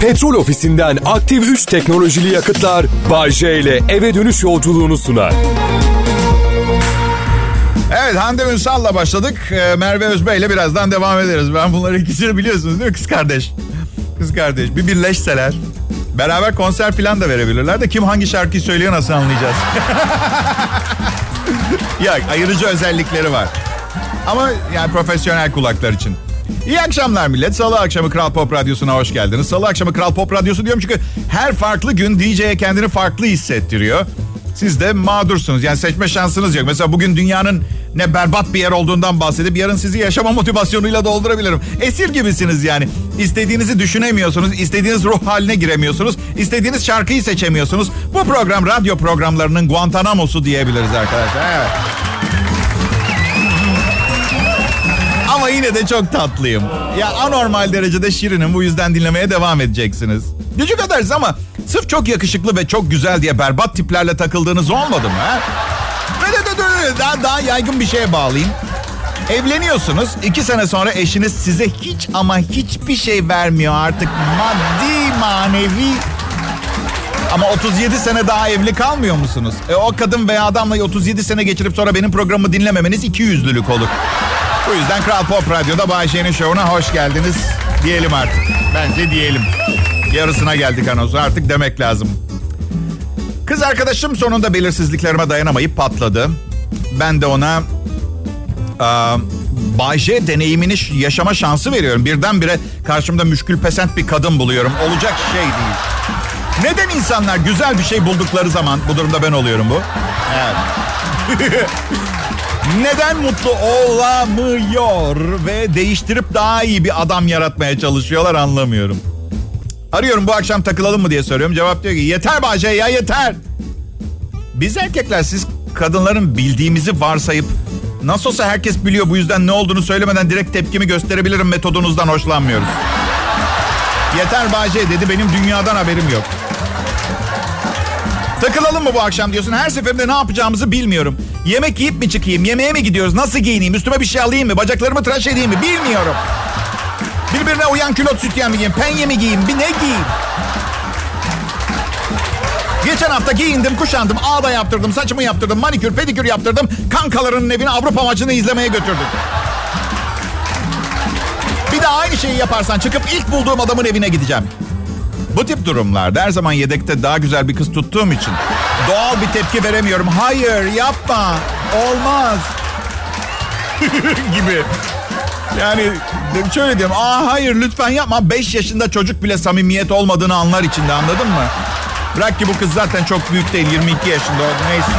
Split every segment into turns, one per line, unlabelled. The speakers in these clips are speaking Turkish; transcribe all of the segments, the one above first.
Petrol ofisinden aktif 3 teknolojili yakıtlar Bay J ile eve dönüş yolculuğunu sunar.
Evet Hande Ünsal'la başladık. Ee, Merve Özbey ile birazdan devam ederiz. Ben bunları ikisini biliyorsunuz değil mi? Kız kardeş. Kız kardeş. Bir birleşseler. Beraber konser falan da verebilirler de kim hangi şarkıyı söylüyor nasıl anlayacağız? ya ayırıcı özellikleri var. Ama yani profesyonel kulaklar için. İyi akşamlar millet. Salı akşamı Kral Pop Radyosu'na hoş geldiniz. Salı akşamı Kral Pop Radyosu diyorum çünkü her farklı gün DJ'ye kendini farklı hissettiriyor. Siz de mağdursunuz. Yani seçme şansınız yok. Mesela bugün dünyanın ne berbat bir yer olduğundan bahsedip yarın sizi yaşama motivasyonuyla doldurabilirim. Esir gibisiniz yani. İstediğinizi düşünemiyorsunuz. istediğiniz ruh haline giremiyorsunuz. istediğiniz şarkıyı seçemiyorsunuz. Bu program radyo programlarının Guantanamo'su diyebiliriz arkadaşlar. Evet. Yine de çok tatlıyım. Ya anormal derecede şirinim. Bu yüzden dinlemeye devam edeceksiniz. Gücük edersiniz ama sırf çok yakışıklı ve çok güzel diye berbat tiplerle takıldığınız olmadı mı? Ha? Daha, daha yaygın bir şeye bağlayayım. Evleniyorsunuz. iki sene sonra eşiniz size hiç ama hiçbir şey vermiyor artık. Maddi, manevi. Ama 37 sene daha evli kalmıyor musunuz? E, o kadın veya adamla 37 sene geçirip sonra benim programımı dinlememeniz iki yüzlülük olur. Bu yüzden Kral Pop Radyo'da Bayşe'nin şovuna hoş geldiniz diyelim artık. Bence diyelim. Yarısına geldik anonsu artık demek lazım. Kız arkadaşım sonunda belirsizliklerime dayanamayıp patladı. Ben de ona a, Bayce deneyimini yaşama şansı veriyorum. Birdenbire karşımda müşkül pesent bir kadın buluyorum. Olacak şey değil. Neden insanlar güzel bir şey buldukları zaman bu durumda ben oluyorum bu? Evet. Neden mutlu olamıyor ve değiştirip daha iyi bir adam yaratmaya çalışıyorlar anlamıyorum. Arıyorum bu akşam takılalım mı diye soruyorum. Cevap diyor ki yeter Bahçe ya yeter. Biz erkekler siz kadınların bildiğimizi varsayıp nasıl olsa herkes biliyor bu yüzden ne olduğunu söylemeden direkt tepkimi gösterebilirim metodunuzdan hoşlanmıyoruz. Yeter Bahçe dedi benim dünyadan haberim yok. Takılalım mı bu akşam diyorsun. Her seferinde ne yapacağımızı bilmiyorum. Yemek yiyip mi çıkayım? Yemeğe mi gidiyoruz? Nasıl giyineyim? Üstüme bir şey alayım mı? Bacaklarımı tıraş edeyim mi? Bilmiyorum. Birbirine uyan külot sütyen mi giyeyim? Penye mi giyeyim? Bir ne giyeyim? Geçen hafta giyindim, kuşandım, ağda yaptırdım, saçımı yaptırdım, manikür, pedikür yaptırdım. Kankalarının evine Avrupa maçını izlemeye götürdüm. Bir daha aynı şeyi yaparsan çıkıp ilk bulduğum adamın evine gideceğim. Bu tip durumlarda her zaman yedekte daha güzel bir kız tuttuğum için doğal bir tepki veremiyorum. Hayır yapma olmaz gibi. Yani şöyle diyorum. Aa hayır lütfen yapma. 5 yaşında çocuk bile samimiyet olmadığını anlar içinde anladın mı? Bırak ki bu kız zaten çok büyük değil. 22 yaşında. Neyse.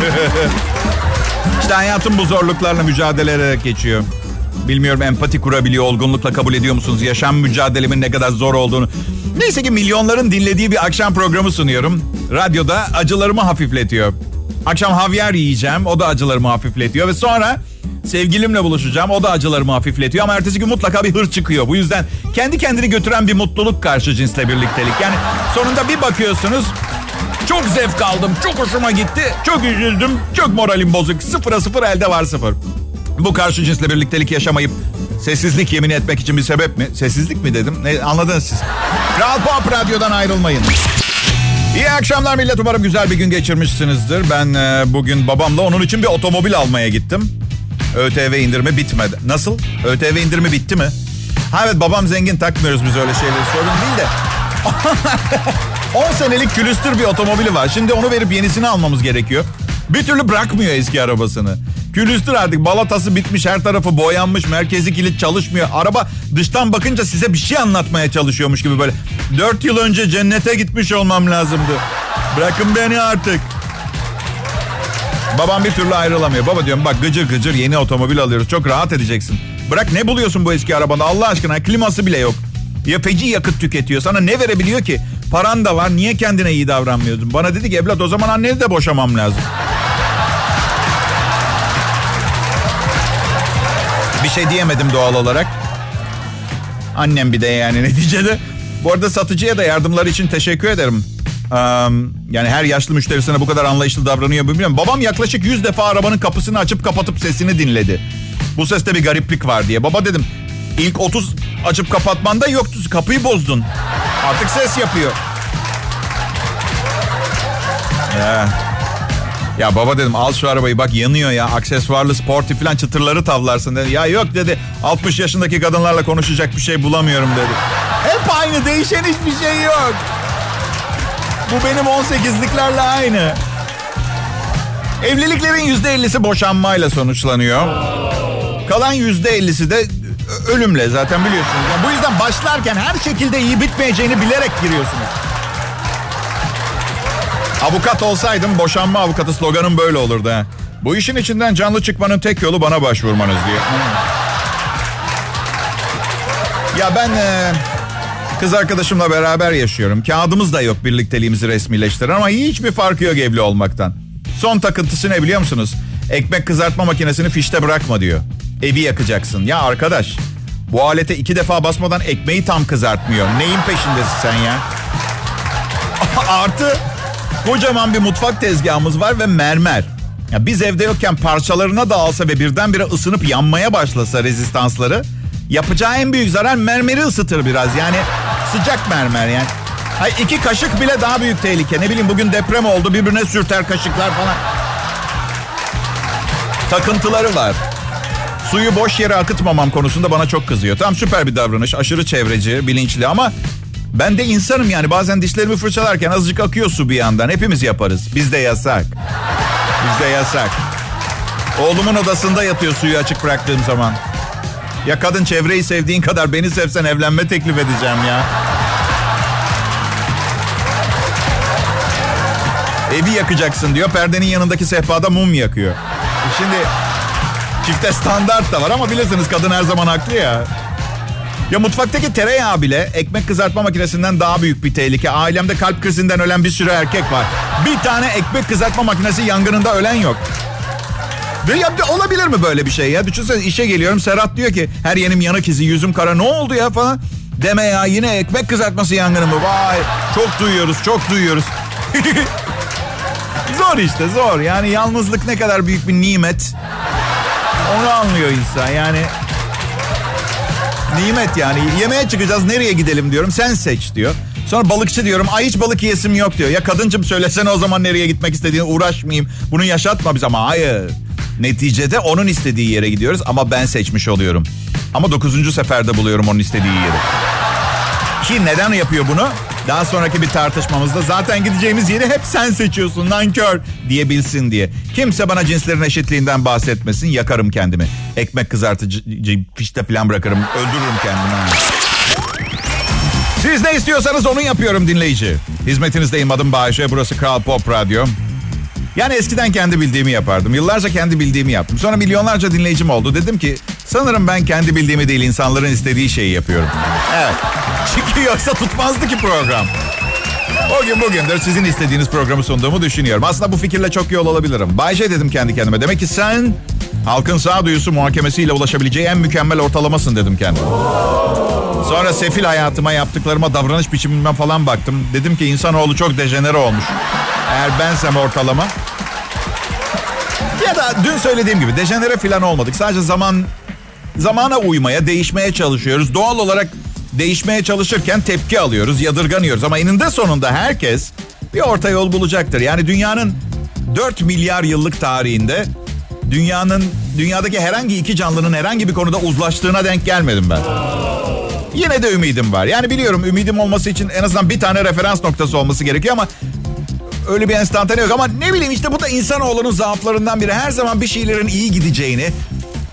işte hayatım bu zorluklarla mücadele ederek geçiyor. Bilmiyorum empati kurabiliyor, olgunlukla kabul ediyor musunuz? Yaşam mücadelemin ne kadar zor olduğunu. Neyse ki milyonların dinlediği bir akşam programı sunuyorum. Radyoda acılarımı hafifletiyor. Akşam havyar yiyeceğim, o da acılarımı hafifletiyor. Ve sonra sevgilimle buluşacağım, o da acılarımı hafifletiyor. Ama ertesi gün mutlaka bir hır çıkıyor. Bu yüzden kendi kendini götüren bir mutluluk karşı cinsle birliktelik. Yani sonunda bir bakıyorsunuz çok zevk aldım, çok hoşuma gitti, çok üzüldüm, çok moralim bozuk. Sıfıra sıfır elde var sıfır. Bu karşı cinsle birliktelik yaşamayıp sessizlik yemin etmek için bir sebep mi? Sessizlik mi dedim? Ne, anladınız siz. Kral Pop Radyo'dan ayrılmayın. İyi akşamlar millet. Umarım güzel bir gün geçirmişsinizdir. Ben e, bugün babamla onun için bir otomobil almaya gittim. ÖTV indirimi bitmedi. Nasıl? ÖTV indirimi bitti mi? Ha evet babam zengin takmıyoruz biz öyle şeyleri. Sorun değil de. 10 senelik külüstür bir otomobili var. Şimdi onu verip yenisini almamız gerekiyor. Bir türlü bırakmıyor eski arabasını. Külüstür artık balatası bitmiş her tarafı boyanmış merkezi kilit çalışmıyor. Araba dıştan bakınca size bir şey anlatmaya çalışıyormuş gibi böyle. Dört yıl önce cennete gitmiş olmam lazımdı. Bırakın beni artık. Babam bir türlü ayrılamıyor. Baba diyorum bak gıcır gıcır yeni otomobil alıyoruz. Çok rahat edeceksin. Bırak ne buluyorsun bu eski arabanda Allah aşkına kliması bile yok. Ya feci yakıt tüketiyor. Sana ne verebiliyor ki? Paran da var. Niye kendine iyi davranmıyorsun? Bana dedi ki evlat o zaman anneni de boşamam lazım. Bir şey diyemedim doğal olarak. Annem bir de yani neticede. Bu arada satıcıya da yardımları için teşekkür ederim. Um, yani her yaşlı müşterisine bu kadar anlayışlı davranıyor bilmiyorum. Babam yaklaşık 100 defa arabanın kapısını açıp kapatıp sesini dinledi. Bu seste bir gariplik var diye. Baba dedim ilk 30 açıp kapatman da yoktu. Kapıyı bozdun. Artık ses yapıyor. Ya. Ya baba dedim al şu arabayı bak yanıyor ya aksesuarlı sportif falan çıtırları tavlarsın dedi. Ya yok dedi 60 yaşındaki kadınlarla konuşacak bir şey bulamıyorum dedi. Hep aynı değişen hiçbir şey yok. Bu benim 18'liklerle aynı. Evliliklerin %50'si boşanmayla sonuçlanıyor. Kalan %50'si de ölümle zaten biliyorsunuz. Yani bu yüzden başlarken her şekilde iyi bitmeyeceğini bilerek giriyorsunuz. Avukat olsaydım boşanma avukatı sloganım böyle olurdu. He. Bu işin içinden canlı çıkmanın tek yolu bana başvurmanız diye. Ya ben e, kız arkadaşımla beraber yaşıyorum. Kağıdımız da yok birlikteliğimizi resmileştiren ama hiçbir farkı yok evli olmaktan. Son takıntısı ne biliyor musunuz? Ekmek kızartma makinesini fişte bırakma diyor. Evi yakacaksın. Ya arkadaş bu alete iki defa basmadan ekmeği tam kızartmıyor. Neyin peşindesin sen ya? Artı kocaman bir mutfak tezgahımız var ve mermer. Ya biz evde yokken parçalarına dağılsa ve birdenbire ısınıp yanmaya başlasa rezistansları yapacağı en büyük zarar mermeri ısıtır biraz. Yani sıcak mermer yani. Hayır, iki kaşık bile daha büyük tehlike. Ne bileyim bugün deprem oldu birbirine sürter kaşıklar falan. Takıntıları var. Suyu boş yere akıtmamam konusunda bana çok kızıyor. Tam süper bir davranış. Aşırı çevreci, bilinçli ama ben de insanım yani. Bazen dişlerimi fırçalarken azıcık akıyor su bir yandan. Hepimiz yaparız. Bizde yasak. Bizde yasak. Oğlumun odasında yatıyor suyu açık bıraktığım zaman. Ya kadın çevreyi sevdiğin kadar beni sevsen evlenme teklif edeceğim ya. Evi yakacaksın diyor. Perdenin yanındaki sehpada mum yakıyor. Şimdi çifte standart da var ama bilirsiniz kadın her zaman haklı ya. Ya mutfaktaki tereyağı bile ekmek kızartma makinesinden daha büyük bir tehlike. Ailemde kalp krizinden ölen bir sürü erkek var. Bir tane ekmek kızartma makinesi yangınında ölen yok. Ve ya olabilir mi böyle bir şey ya? Düşünsene işe geliyorum Serhat diyor ki her yenim yanık izi yüzüm kara ne oldu ya falan. Deme ya yine ekmek kızartması yangını mı? Vay çok duyuyoruz çok duyuyoruz. zor işte zor yani yalnızlık ne kadar büyük bir nimet. Onu anlıyor insan yani. Nimet yani. Yemeğe çıkacağız nereye gidelim diyorum. Sen seç diyor. Sonra balıkçı diyorum. Ay hiç balık yesim yok diyor. Ya kadıncım söylesene o zaman nereye gitmek istediğini uğraşmayayım. Bunu yaşatma biz ama hayır. Neticede onun istediği yere gidiyoruz ama ben seçmiş oluyorum. Ama dokuzuncu seferde buluyorum onun istediği yeri. Ki neden yapıyor bunu? Daha sonraki bir tartışmamızda zaten gideceğimiz yeri hep sen seçiyorsun nankör diyebilsin diye. Kimse bana cinslerin eşitliğinden bahsetmesin yakarım kendimi. Ekmek kızartıcı pişte falan bırakırım öldürürüm kendimi. Siz ne istiyorsanız onu yapıyorum dinleyici. Hizmetinizdeyim adım Bayşe burası Kral Pop Radyo. Yani eskiden kendi bildiğimi yapardım. Yıllarca kendi bildiğimi yaptım. Sonra milyonlarca dinleyicim oldu. Dedim ki sanırım ben kendi bildiğimi değil insanların istediği şeyi yapıyorum. Evet. Yoksa tutmazdı ki program. O gün bugündür sizin istediğiniz programı sunduğumu düşünüyorum. Aslında bu fikirle çok yol olabilirim. Bayce dedim kendi kendime. Demek ki sen halkın sağduyusu muhakemesiyle ulaşabileceği en mükemmel ortalamasın dedim kendime. Sonra sefil hayatıma yaptıklarıma davranış biçimime falan baktım. Dedim ki insanoğlu çok dejenere olmuş. Eğer bensem ortalama. Ya da dün söylediğim gibi dejenere falan olmadık. Sadece zaman zamana uymaya, değişmeye çalışıyoruz. Doğal olarak değişmeye çalışırken tepki alıyoruz, yadırganıyoruz. Ama eninde sonunda herkes bir orta yol bulacaktır. Yani dünyanın 4 milyar yıllık tarihinde dünyanın dünyadaki herhangi iki canlının herhangi bir konuda uzlaştığına denk gelmedim ben. Yine de ümidim var. Yani biliyorum ümidim olması için en azından bir tane referans noktası olması gerekiyor ama öyle bir enstantane yok. Ama ne bileyim işte bu da insanoğlunun zaaflarından biri. Her zaman bir şeylerin iyi gideceğini,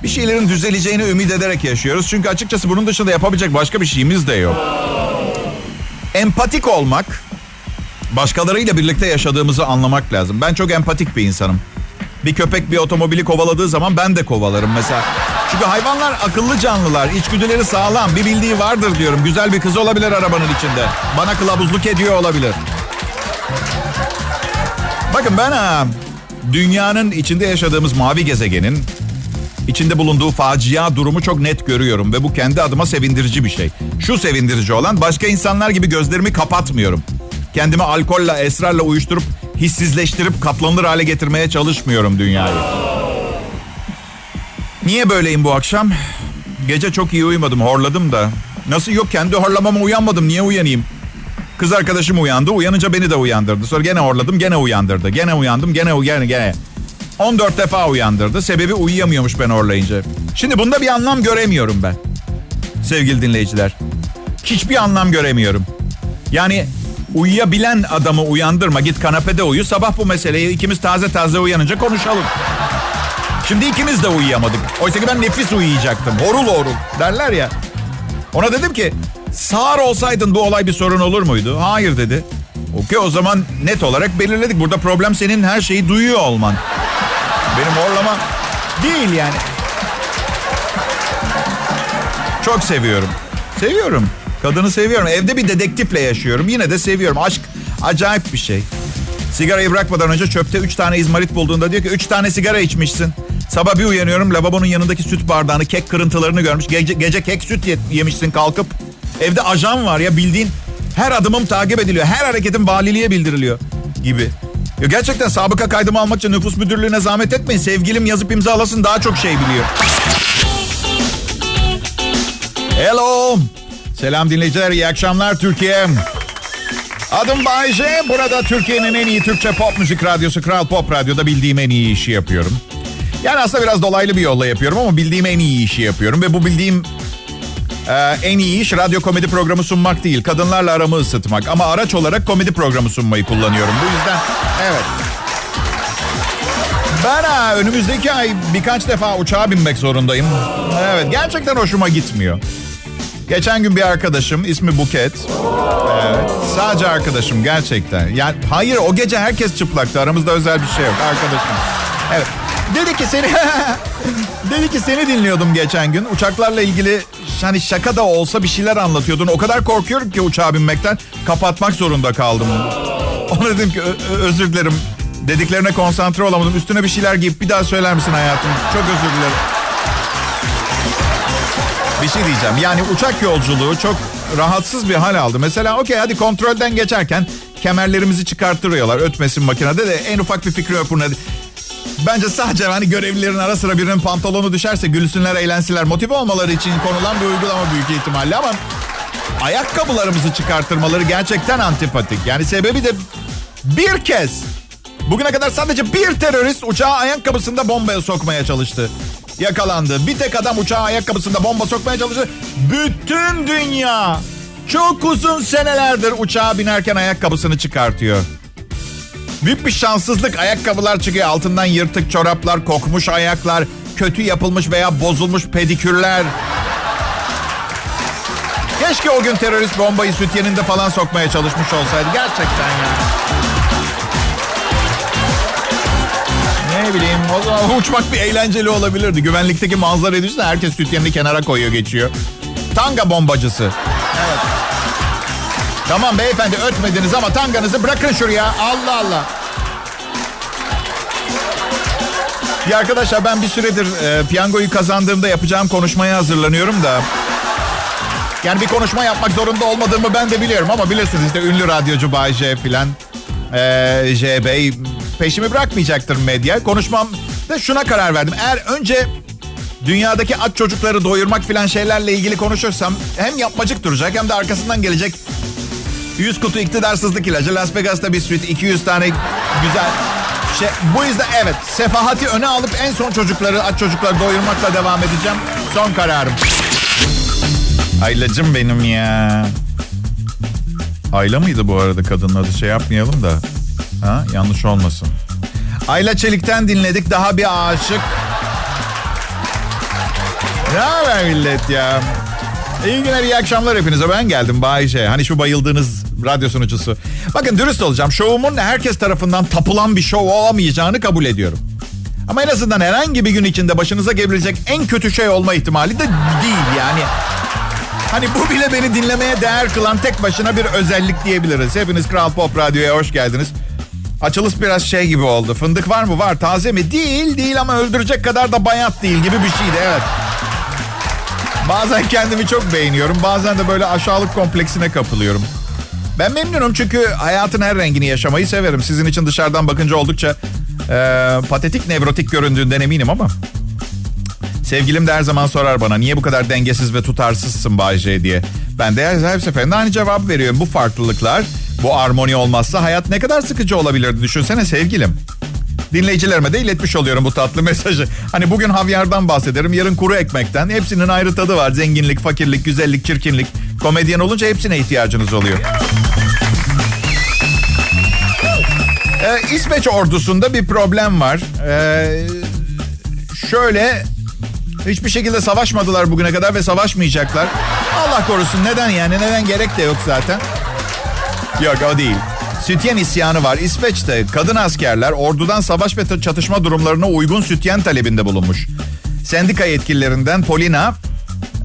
bir şeylerin düzeleceğini ümit ederek yaşıyoruz. Çünkü açıkçası bunun dışında yapabilecek başka bir şeyimiz de yok. Empatik olmak, başkalarıyla birlikte yaşadığımızı anlamak lazım. Ben çok empatik bir insanım. Bir köpek bir otomobili kovaladığı zaman ben de kovalarım mesela. Çünkü hayvanlar akıllı canlılar, içgüdüleri sağlam, bir bildiği vardır diyorum. Güzel bir kız olabilir arabanın içinde. Bana kılavuzluk ediyor olabilir. Bakın ben ha, dünyanın içinde yaşadığımız mavi gezegenin içinde bulunduğu facia durumu çok net görüyorum ve bu kendi adıma sevindirici bir şey. Şu sevindirici olan başka insanlar gibi gözlerimi kapatmıyorum. Kendimi alkolle, esrarla uyuşturup hissizleştirip katlanılır hale getirmeye çalışmıyorum dünyayı. Niye böyleyim bu akşam? Gece çok iyi uyumadım, horladım da. Nasıl yok kendi horlamama uyanmadım niye uyanayım? Kız arkadaşım uyandı. Uyanınca beni de uyandırdı. Sonra gene horladım gene uyandırdı. Gene uyandım gene gene gene. 14 defa uyandırdı. Sebebi uyuyamıyormuş ben horlayınca. Şimdi bunda bir anlam göremiyorum ben. Sevgili dinleyiciler. Hiçbir anlam göremiyorum. Yani uyuyabilen adamı uyandırma. Git kanepede uyu. Sabah bu meseleyi ikimiz taze taze uyanınca konuşalım. Şimdi ikimiz de uyuyamadık. Oysa ki ben nefis uyuyacaktım. Horul horul derler ya. Ona dedim ki sağır olsaydın bu olay bir sorun olur muydu? Hayır dedi. Okey o zaman net olarak belirledik. Burada problem senin her şeyi duyuyor olman. Benim horlama değil yani. Çok seviyorum. Seviyorum. Kadını seviyorum. Evde bir dedektifle yaşıyorum. Yine de seviyorum. Aşk acayip bir şey. Sigarayı bırakmadan önce çöpte 3 tane izmarit bulduğunda diyor ki 3 tane sigara içmişsin. Sabah bir uyanıyorum lavabonun yanındaki süt bardağını, kek kırıntılarını görmüş. Gece, gece kek süt ye- yemişsin kalkıp. Evde ajan var ya bildiğin her adımım takip ediliyor. Her hareketim valiliğe bildiriliyor gibi. Ya gerçekten sabıka kaydımı almak için nüfus müdürlüğüne zahmet etmeyin. Sevgilim yazıp imzalasın daha çok şey biliyor. Hello. Selam dinleyiciler, iyi akşamlar Türkiye. Adım Bayce. Burada Türkiye'nin en iyi Türkçe pop müzik radyosu Kral Pop Radyo'da bildiğim en iyi işi yapıyorum. Yani aslında biraz dolaylı bir yolla yapıyorum ama bildiğim en iyi işi yapıyorum. Ve bu bildiğim e, en iyi iş radyo komedi programı sunmak değil. Kadınlarla aramı ısıtmak. Ama araç olarak komedi programı sunmayı kullanıyorum. Bu yüzden evet. Ben ha, önümüzdeki ay birkaç defa uçağa binmek zorundayım. Evet gerçekten hoşuma gitmiyor. Geçen gün bir arkadaşım ismi Buket. Evet, sadece arkadaşım gerçekten. Yani hayır o gece herkes çıplaktı. Aramızda özel bir şey yok arkadaşım. Evet. Dedi ki seni dedi ki seni dinliyordum geçen gün. Uçaklarla ilgili hani şaka da olsa bir şeyler anlatıyordun. O kadar korkuyorum ki uçağa binmekten kapatmak zorunda kaldım. Ona dedim ki "Ö- ö- özür dilerim. Dediklerine konsantre olamadım. Üstüne bir şeyler giyip bir daha söyler misin hayatım? Çok özür dilerim. Bir şey diyeceğim. Yani uçak yolculuğu çok rahatsız bir hal aldı. Mesela okey hadi kontrolden geçerken kemerlerimizi çıkarttırıyorlar. Ötmesin makinede de en ufak bir fikri buna. Bence sadece hani görevlilerin ara sıra birinin pantolonu düşerse gülsünler, eğlensinler, motive olmaları için konulan bir uygulama büyük ihtimalle ama ayakkabılarımızı çıkarttırmaları gerçekten antipatik. Yani sebebi de bir kez bugüne kadar sadece bir terörist uçağı ayakkabısında bombaya sokmaya çalıştı. Yakalandı. Bir tek adam uçağa ayakkabısında bomba sokmaya çalıştı. Bütün dünya çok uzun senelerdir uçağa binerken ayakkabısını çıkartıyor. Büyük bir şanssızlık. Ayakkabılar çıkıyor. Altından yırtık çoraplar, kokmuş ayaklar, kötü yapılmış veya bozulmuş pedikürler. Keşke o gün terörist bombayı süt yeninde falan sokmaya çalışmış olsaydı. Gerçekten ya. Ne bileyim o zaman uçmak bir eğlenceli olabilirdi. Güvenlikteki manzarayı düşünsene herkes süt yenini kenara koyuyor geçiyor. Tanga bombacısı. Evet. Tamam beyefendi ötmediniz ama tanganızı bırakın şuraya. Allah Allah. Ya arkadaşlar ben bir süredir e, piyangoyu kazandığımda yapacağım konuşmaya hazırlanıyorum da. Yani bir konuşma yapmak zorunda olmadığımı ben de biliyorum ama bilirsiniz işte ünlü radyocu Bay J filan. E, J Bey peşimi bırakmayacaktır medya. Konuşmam da şuna karar verdim. Eğer önce dünyadaki aç çocukları doyurmak filan şeylerle ilgili konuşursam hem yapmacık duracak hem de arkasından gelecek 100 kutu iktidarsızlık ilacı, Las Vegas'ta bir suite, 200 tane güzel şey. Bu yüzden evet, sefahati öne alıp en son çocukları, aç çocukları doyurmakla devam edeceğim. Son kararım. Aylacım benim ya. Ayla mıydı bu arada kadının adı şey yapmayalım da. Ha yanlış olmasın. Ayla Çelik'ten dinledik daha bir aşık. Ne haber millet ya? İyi günler, iyi akşamlar hepinize. Ben geldim Bayşe. Hani şu bayıldığınız radyo sunucusu. Bakın dürüst olacağım. Şovumun herkes tarafından tapılan bir şov olamayacağını kabul ediyorum. Ama en azından herhangi bir gün içinde başınıza gelebilecek en kötü şey olma ihtimali de değil yani. Hani bu bile beni dinlemeye değer kılan tek başına bir özellik diyebiliriz. Hepiniz Kral Pop Radyo'ya hoş geldiniz. Açılış biraz şey gibi oldu. Fındık var mı? Var. Taze mi? Değil. Değil ama öldürecek kadar da bayat değil gibi bir şeydi. Evet. Bazen kendimi çok beğeniyorum. Bazen de böyle aşağılık kompleksine kapılıyorum. Ben memnunum çünkü hayatın her rengini yaşamayı severim. Sizin için dışarıdan bakınca oldukça e, patetik, nevrotik göründüğünden eminim ama... Sevgilim de her zaman sorar bana niye bu kadar dengesiz ve tutarsızsın Bay J diye. Ben de her, seferinde aynı cevabı veriyorum. Bu farklılıklar, bu armoni olmazsa hayat ne kadar sıkıcı olabilirdi düşünsene sevgilim. Dinleyicilerime de iletmiş oluyorum bu tatlı mesajı. Hani bugün havyardan bahsederim, yarın kuru ekmekten. Hepsinin ayrı tadı var. Zenginlik, fakirlik, güzellik, çirkinlik. Komedyen olunca hepsine ihtiyacınız oluyor. Ee, İsveç ordusunda bir problem var. Ee, şöyle hiçbir şekilde savaşmadılar bugüne kadar ve savaşmayacaklar. Allah korusun neden yani neden gerek de yok zaten. Yok o değil. Sütyen isyanı var. İsveç'te kadın askerler ordudan savaş ve çatışma durumlarına uygun sütyen talebinde bulunmuş. Sendika yetkililerinden Polina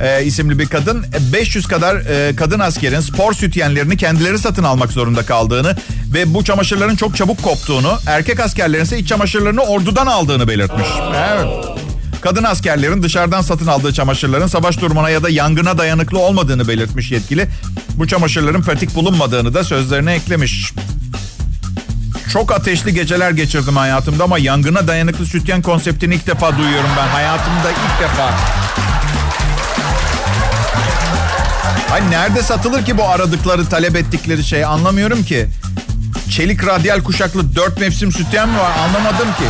e, isimli bir kadın 500 kadar e, kadın askerin spor sütyenlerini kendileri satın almak zorunda kaldığını ve bu çamaşırların çok çabuk koptuğunu, erkek askerlerin ise iç çamaşırlarını ordudan aldığını belirtmiş. Evet. Kadın askerlerin dışarıdan satın aldığı çamaşırların savaş durumuna ya da yangına dayanıklı olmadığını belirtmiş yetkili. Bu çamaşırların pratik bulunmadığını da sözlerine eklemiş. Çok ateşli geceler geçirdim hayatımda ama yangına dayanıklı sütyen konseptini ilk defa duyuyorum ben. Hayatımda ilk defa. Ay nerede satılır ki bu aradıkları, talep ettikleri şey anlamıyorum ki. Çelik radyal kuşaklı dört mevsim sütyen mi var anlamadım ki.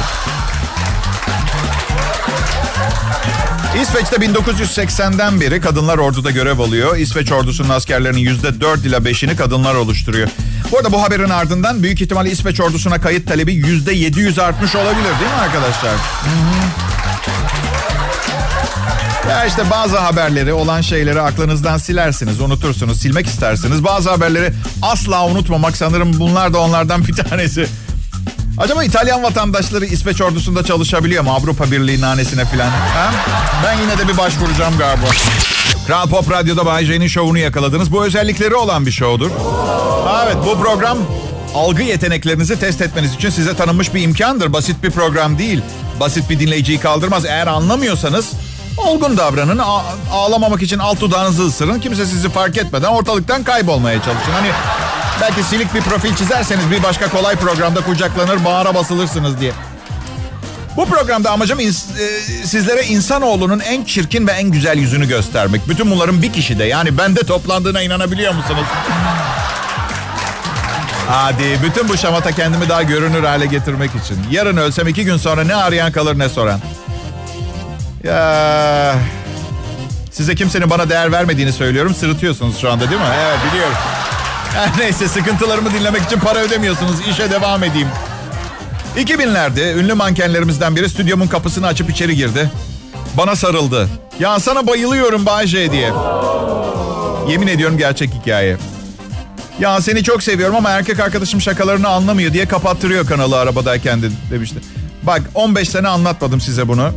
İsveç'te 1980'den beri kadınlar orduda görev alıyor. İsveç ordusunun askerlerinin %4 ile 5'ini kadınlar oluşturuyor. Bu arada bu haberin ardından büyük ihtimalle İsveç ordusuna kayıt talebi %700 artmış olabilir değil mi arkadaşlar? Hı-hı. Ya işte bazı haberleri olan şeyleri aklınızdan silersiniz, unutursunuz, silmek istersiniz. Bazı haberleri asla unutmamak sanırım bunlar da onlardan bir tanesi. Acaba İtalyan vatandaşları İsveç ordusunda çalışabiliyor mu? Avrupa Birliği nanesine filan. Ben yine de bir başvuracağım galiba. Kral Pop Radyo'da Bay J'nin şovunu yakaladınız. Bu özellikleri olan bir şovdur. Evet bu program algı yeteneklerinizi test etmeniz için size tanınmış bir imkandır. Basit bir program değil. Basit bir dinleyiciyi kaldırmaz. Eğer anlamıyorsanız olgun davranın. Ağlamamak için alt dudağınızı ısırın. Kimse sizi fark etmeden ortalıktan kaybolmaya çalışın. Hani belki silik bir profil çizerseniz bir başka kolay programda kucaklanır, bağıra basılırsınız diye. Bu programda amacım e, sizlere insanoğlunun en çirkin ve en güzel yüzünü göstermek. Bütün bunların bir kişide yani bende toplandığına inanabiliyor musunuz? Hadi bütün bu şamata kendimi daha görünür hale getirmek için. Yarın ölsem iki gün sonra ne arayan kalır ne soran. Ya size kimsenin bana değer vermediğini söylüyorum. Sırıtıyorsunuz şu anda değil mi? Evet biliyorum. Her neyse sıkıntılarımı dinlemek için para ödemiyorsunuz. İşe devam edeyim. 2000'lerde ünlü mankenlerimizden biri stüdyomun kapısını açıp içeri girdi. Bana sarıldı. Ya sana bayılıyorum Bayce diye. Yemin ediyorum gerçek hikaye. Ya seni çok seviyorum ama erkek arkadaşım şakalarını anlamıyor diye kapattırıyor kanalı arabadayken de, demişti. Bak 15 sene anlatmadım size bunu.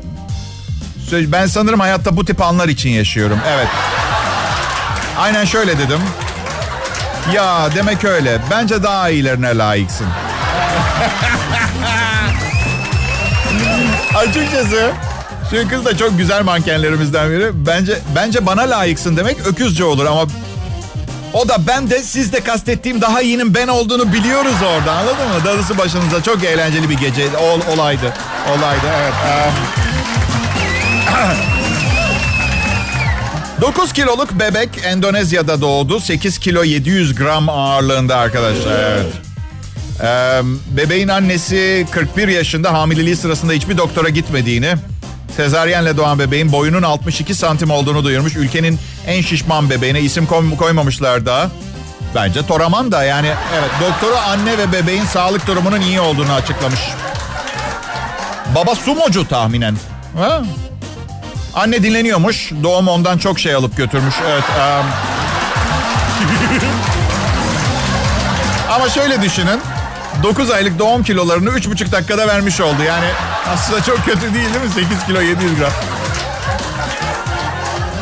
Ben sanırım hayatta bu tip anlar için yaşıyorum. Evet. Aynen şöyle dedim. Ya demek öyle. Bence daha iyilerine layıksın. Açıkçası şu kız da çok güzel mankenlerimizden biri. Bence bence bana layıksın demek öküzce olur ama o da ben de siz de kastettiğim daha iyinin ben olduğunu biliyoruz orada anladın mı? Darısı başınıza çok eğlenceli bir gece ol, olaydı. Olaydı evet. Um... 9 kiloluk bebek Endonezya'da doğdu. 8 kilo 700 gram ağırlığında arkadaşlar. Evet. Ee, bebeğin annesi 41 yaşında hamileliği sırasında hiçbir doktora gitmediğini, sezaryenle doğan bebeğin boyunun 62 santim olduğunu duyurmuş. Ülkenin en şişman bebeğine isim koy- koymamışlar daha. Bence Toraman da yani evet doktoru anne ve bebeğin sağlık durumunun iyi olduğunu açıklamış. Baba sumocu tahminen. Ha? Anne dinleniyormuş. Doğum ondan çok şey alıp götürmüş. Evet. Um... Ama şöyle düşünün. 9 aylık doğum kilolarını 3,5 dakikada vermiş oldu. Yani aslında çok kötü değil değil mi? 8 kilo 700 gram.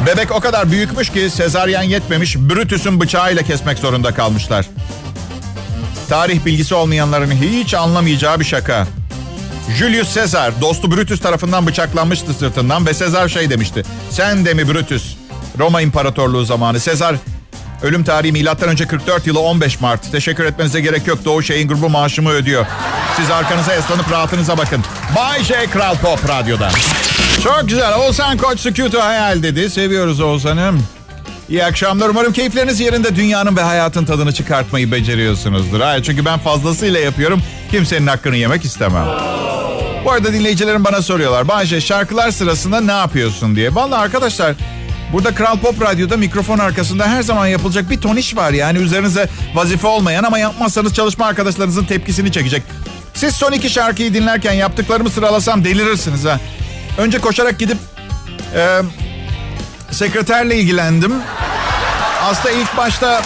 Bebek o kadar büyükmüş ki sezaryen yetmemiş. Brutus'un bıçağıyla kesmek zorunda kalmışlar. Tarih bilgisi olmayanların hiç anlamayacağı bir şaka. Julius Caesar dostu Brutus tarafından bıçaklanmıştı sırtından ve Caesar şey demişti. Sen de mi Brutus? Roma İmparatorluğu zamanı. Caesar ölüm tarihi milattan önce 44 yılı 15 Mart. Teşekkür etmenize gerek yok. Doğu Şeyin grubu maaşımı ödüyor. Siz arkanıza yaslanıp rahatınıza bakın. Bay J Kral Pop Radyo'da. Çok güzel. Oğuzhan Koç sükutu hayal dedi. Seviyoruz Oğuzhan'ım. İyi akşamlar. Umarım keyifleriniz yerinde dünyanın ve hayatın tadını çıkartmayı beceriyorsunuzdur. Hayır, çünkü ben fazlasıyla yapıyorum. Kimsenin hakkını yemek istemem. Bu arada dinleyicilerim bana soruyorlar. Bahçe şarkılar sırasında ne yapıyorsun diye. Vallahi arkadaşlar burada Kral Pop Radyo'da mikrofon arkasında her zaman yapılacak bir ton iş var. Yani üzerinize vazife olmayan ama yapmazsanız çalışma arkadaşlarınızın tepkisini çekecek. Siz son iki şarkıyı dinlerken yaptıklarımı sıralasam delirirsiniz ha. Önce koşarak gidip e, sekreterle ilgilendim. Aslında ilk başta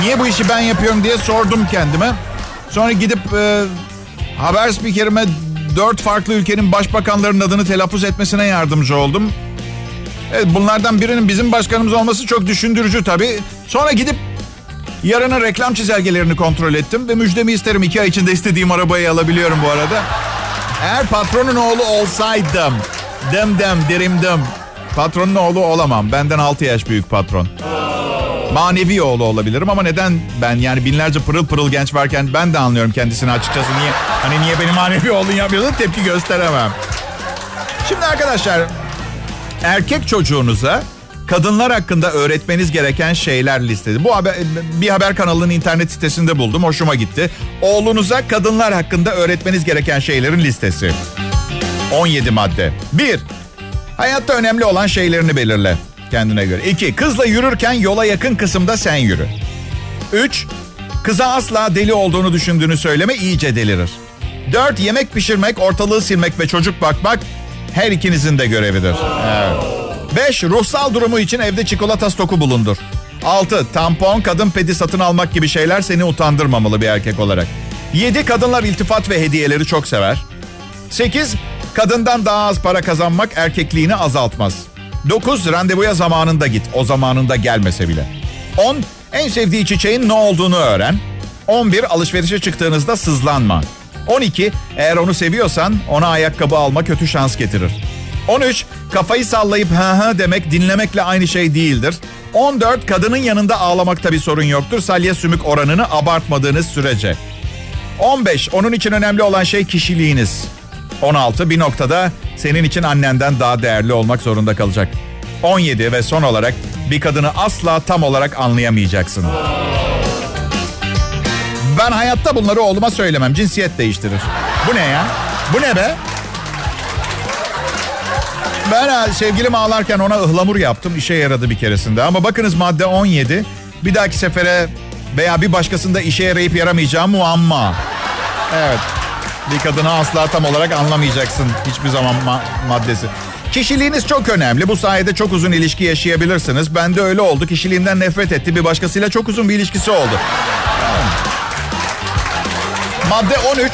niye bu işi ben yapıyorum diye sordum kendime. Sonra gidip e, haber spikerime dört farklı ülkenin başbakanlarının adını telaffuz etmesine yardımcı oldum. Evet, bunlardan birinin bizim başkanımız olması çok düşündürücü tabii. Sonra gidip yarının reklam çizelgelerini kontrol ettim ve müjdemi isterim. iki ay içinde istediğim arabayı alabiliyorum bu arada. Eğer patronun oğlu olsaydım, dım dım dirim dım. Patronun oğlu olamam. Benden 6 yaş büyük patron. Manevi oğlu olabilirim ama neden ben yani binlerce pırıl pırıl genç varken ben de anlıyorum kendisini açıkçası. Niye hani niye benim manevi oğlum yapmıyorsun tepki gösteremem. Şimdi arkadaşlar erkek çocuğunuza kadınlar hakkında öğretmeniz gereken şeyler listesi. Bu haber, bir haber kanalının internet sitesinde buldum. Hoşuma gitti. Oğlunuza kadınlar hakkında öğretmeniz gereken şeylerin listesi. 17 madde. 1. Hayatta önemli olan şeylerini belirle kendine göre. 2. Kızla yürürken yola yakın kısımda sen yürü. 3. Kıza asla deli olduğunu düşündüğünü söyleme iyice delirir. 4. Yemek pişirmek, ortalığı silmek ve çocuk bakmak her ikinizin de görevidir. Evet. 5. Ruhsal durumu için evde çikolata stoku bulundur. 6. Tampon, kadın pedi satın almak gibi şeyler seni utandırmamalı bir erkek olarak. 7. Kadınlar iltifat ve hediyeleri çok sever. 8. Kadından daha az para kazanmak erkekliğini azaltmaz. 9. Randevuya zamanında git. O zamanında gelmese bile. 10. En sevdiği çiçeğin ne olduğunu öğren. 11. Alışverişe çıktığınızda sızlanma. 12. Eğer onu seviyorsan ona ayakkabı alma kötü şans getirir. 13. Kafayı sallayıp hı hı demek dinlemekle aynı şey değildir. 14. Kadının yanında ağlamakta bir sorun yoktur. Salya sümük oranını abartmadığınız sürece. 15. Onun için önemli olan şey kişiliğiniz. 16. Bir noktada senin için annenden daha değerli olmak zorunda kalacak. 17 ve son olarak bir kadını asla tam olarak anlayamayacaksın. Ben hayatta bunları oğluma söylemem. Cinsiyet değiştirir. Bu ne ya? Bu ne be? Ben sevgilim ağlarken ona ıhlamur yaptım. İşe yaradı bir keresinde. Ama bakınız madde 17. Bir dahaki sefere veya bir başkasında işe yarayıp yaramayacağı muamma. Evet. Bir kadını asla tam olarak anlamayacaksın hiçbir zaman ma- maddesi. Kişiliğiniz çok önemli. Bu sayede çok uzun ilişki yaşayabilirsiniz. Ben de öyle oldu. Kişiliğimden nefret etti. Bir başkasıyla çok uzun bir ilişkisi oldu. Madde 13.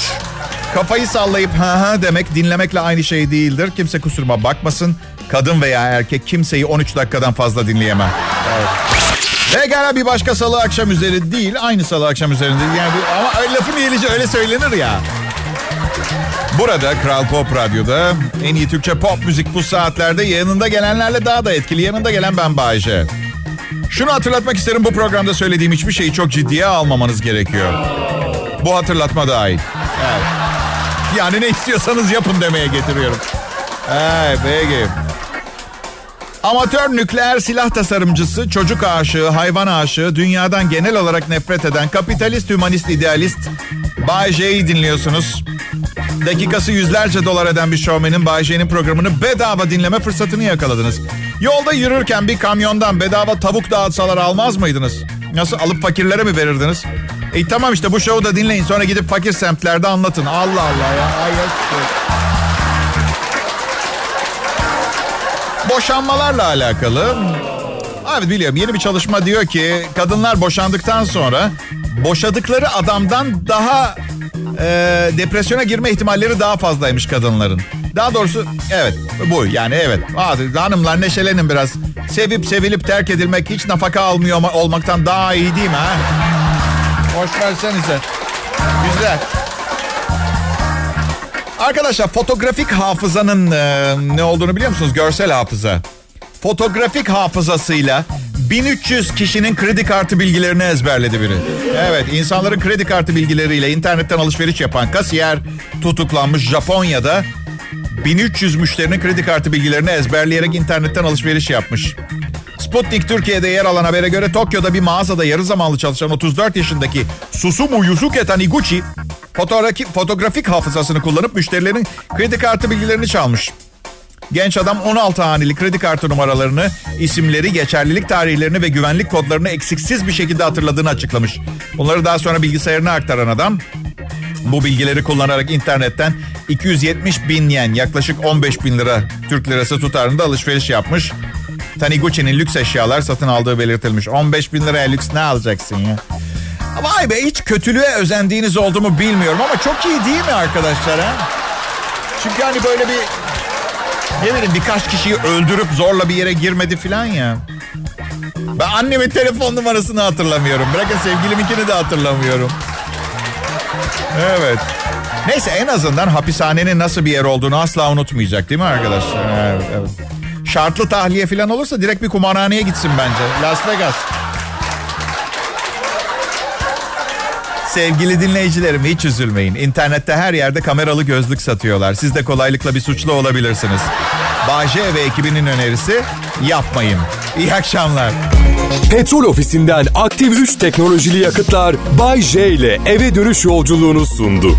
Kafayı sallayıp ha ha demek dinlemekle aynı şey değildir. Kimse kusuruma bakmasın. Kadın veya erkek kimseyi 13 dakikadan fazla dinleyemem. Evet. Pekala bir başka salı akşam üzeri değil. Aynı salı akşam üzerinde. Yani bu, ama öyle lafın iyilici öyle söylenir ya. Burada Kral Pop Radyo'da en iyi Türkçe pop müzik bu saatlerde yanında gelenlerle daha da etkili. Yanında gelen ben Bayece. Şunu hatırlatmak isterim bu programda söylediğim hiçbir şeyi çok ciddiye almamanız gerekiyor. Bu hatırlatma dahil. Evet. Yani ne istiyorsanız yapın demeye getiriyorum. Evet peki. Amatör nükleer silah tasarımcısı, çocuk aşığı, hayvan aşığı, dünyadan genel olarak nefret eden kapitalist, hümanist, idealist Bay J'yi dinliyorsunuz. Dakikası yüzlerce dolar eden bir şovmenin Bay programını bedava dinleme fırsatını yakaladınız. Yolda yürürken bir kamyondan bedava tavuk dağıtsalar almaz mıydınız? Nasıl alıp fakirlere mi verirdiniz? E tamam işte bu şovu da dinleyin sonra gidip fakir semtlerde anlatın. Allah Allah ya. Ay, Boşanmalarla alakalı. Evet biliyorum yeni bir çalışma diyor ki kadınlar boşandıktan sonra boşadıkları adamdan daha e, depresyona girme ihtimalleri daha fazlaymış kadınların. Daha doğrusu evet bu yani evet. Hadi hanımlar neşelenin biraz. Sevip sevilip terk edilmek hiç nafaka almıyor olmaktan daha iyi değil mi ha? Hoş versenize. Güzel. Arkadaşlar fotoğrafik hafızanın e, ne olduğunu biliyor musunuz? Görsel hafıza. Fotoğrafik hafızasıyla 1300 kişinin kredi kartı bilgilerini ezberledi biri. Evet, insanların kredi kartı bilgileriyle internetten alışveriş yapan kasiyer tutuklanmış Japonya'da 1300 müşterinin kredi kartı bilgilerini ezberleyerek internetten alışveriş yapmış. Sputnik Türkiye'de yer alan habere göre Tokyo'da bir mağazada yarı zamanlı çalışan 34 yaşındaki Susumu Yusuke Taniguchi fotoğrafik, fotoğrafik hafızasını kullanıp müşterilerin kredi kartı bilgilerini çalmış. Genç adam 16 haneli kredi kartı numaralarını, isimleri, geçerlilik tarihlerini ve güvenlik kodlarını eksiksiz bir şekilde hatırladığını açıklamış. Bunları daha sonra bilgisayarına aktaran adam bu bilgileri kullanarak internetten 270 bin yen yaklaşık 15 bin lira Türk lirası tutarında alışveriş yapmış. Taniguchi'nin lüks eşyalar satın aldığı belirtilmiş. 15 bin liraya lüks ne alacaksın ya? Vay be hiç kötülüğe özendiğiniz oldu mu bilmiyorum ama çok iyi değil mi arkadaşlar ha? Çünkü hani böyle bir ne bileyim birkaç kişiyi öldürüp zorla bir yere girmedi falan ya. Ben annemin telefon numarasını hatırlamıyorum. Bırakın sevgiliminkini de hatırlamıyorum. Evet. Neyse en azından hapishanenin nasıl bir yer olduğunu asla unutmayacak değil mi arkadaşlar? Evet, evet. Şartlı tahliye falan olursa direkt bir kumarhaneye gitsin bence. Las Vegas. Sevgili dinleyicilerim hiç üzülmeyin. İnternette her yerde kameralı gözlük satıyorlar. Siz de kolaylıkla bir suçlu olabilirsiniz. Bahçe ve ekibinin önerisi yapmayın. İyi akşamlar.
Petrol ofisinden aktif 3 teknolojili yakıtlar Bay J ile eve dönüş yolculuğunu sundu.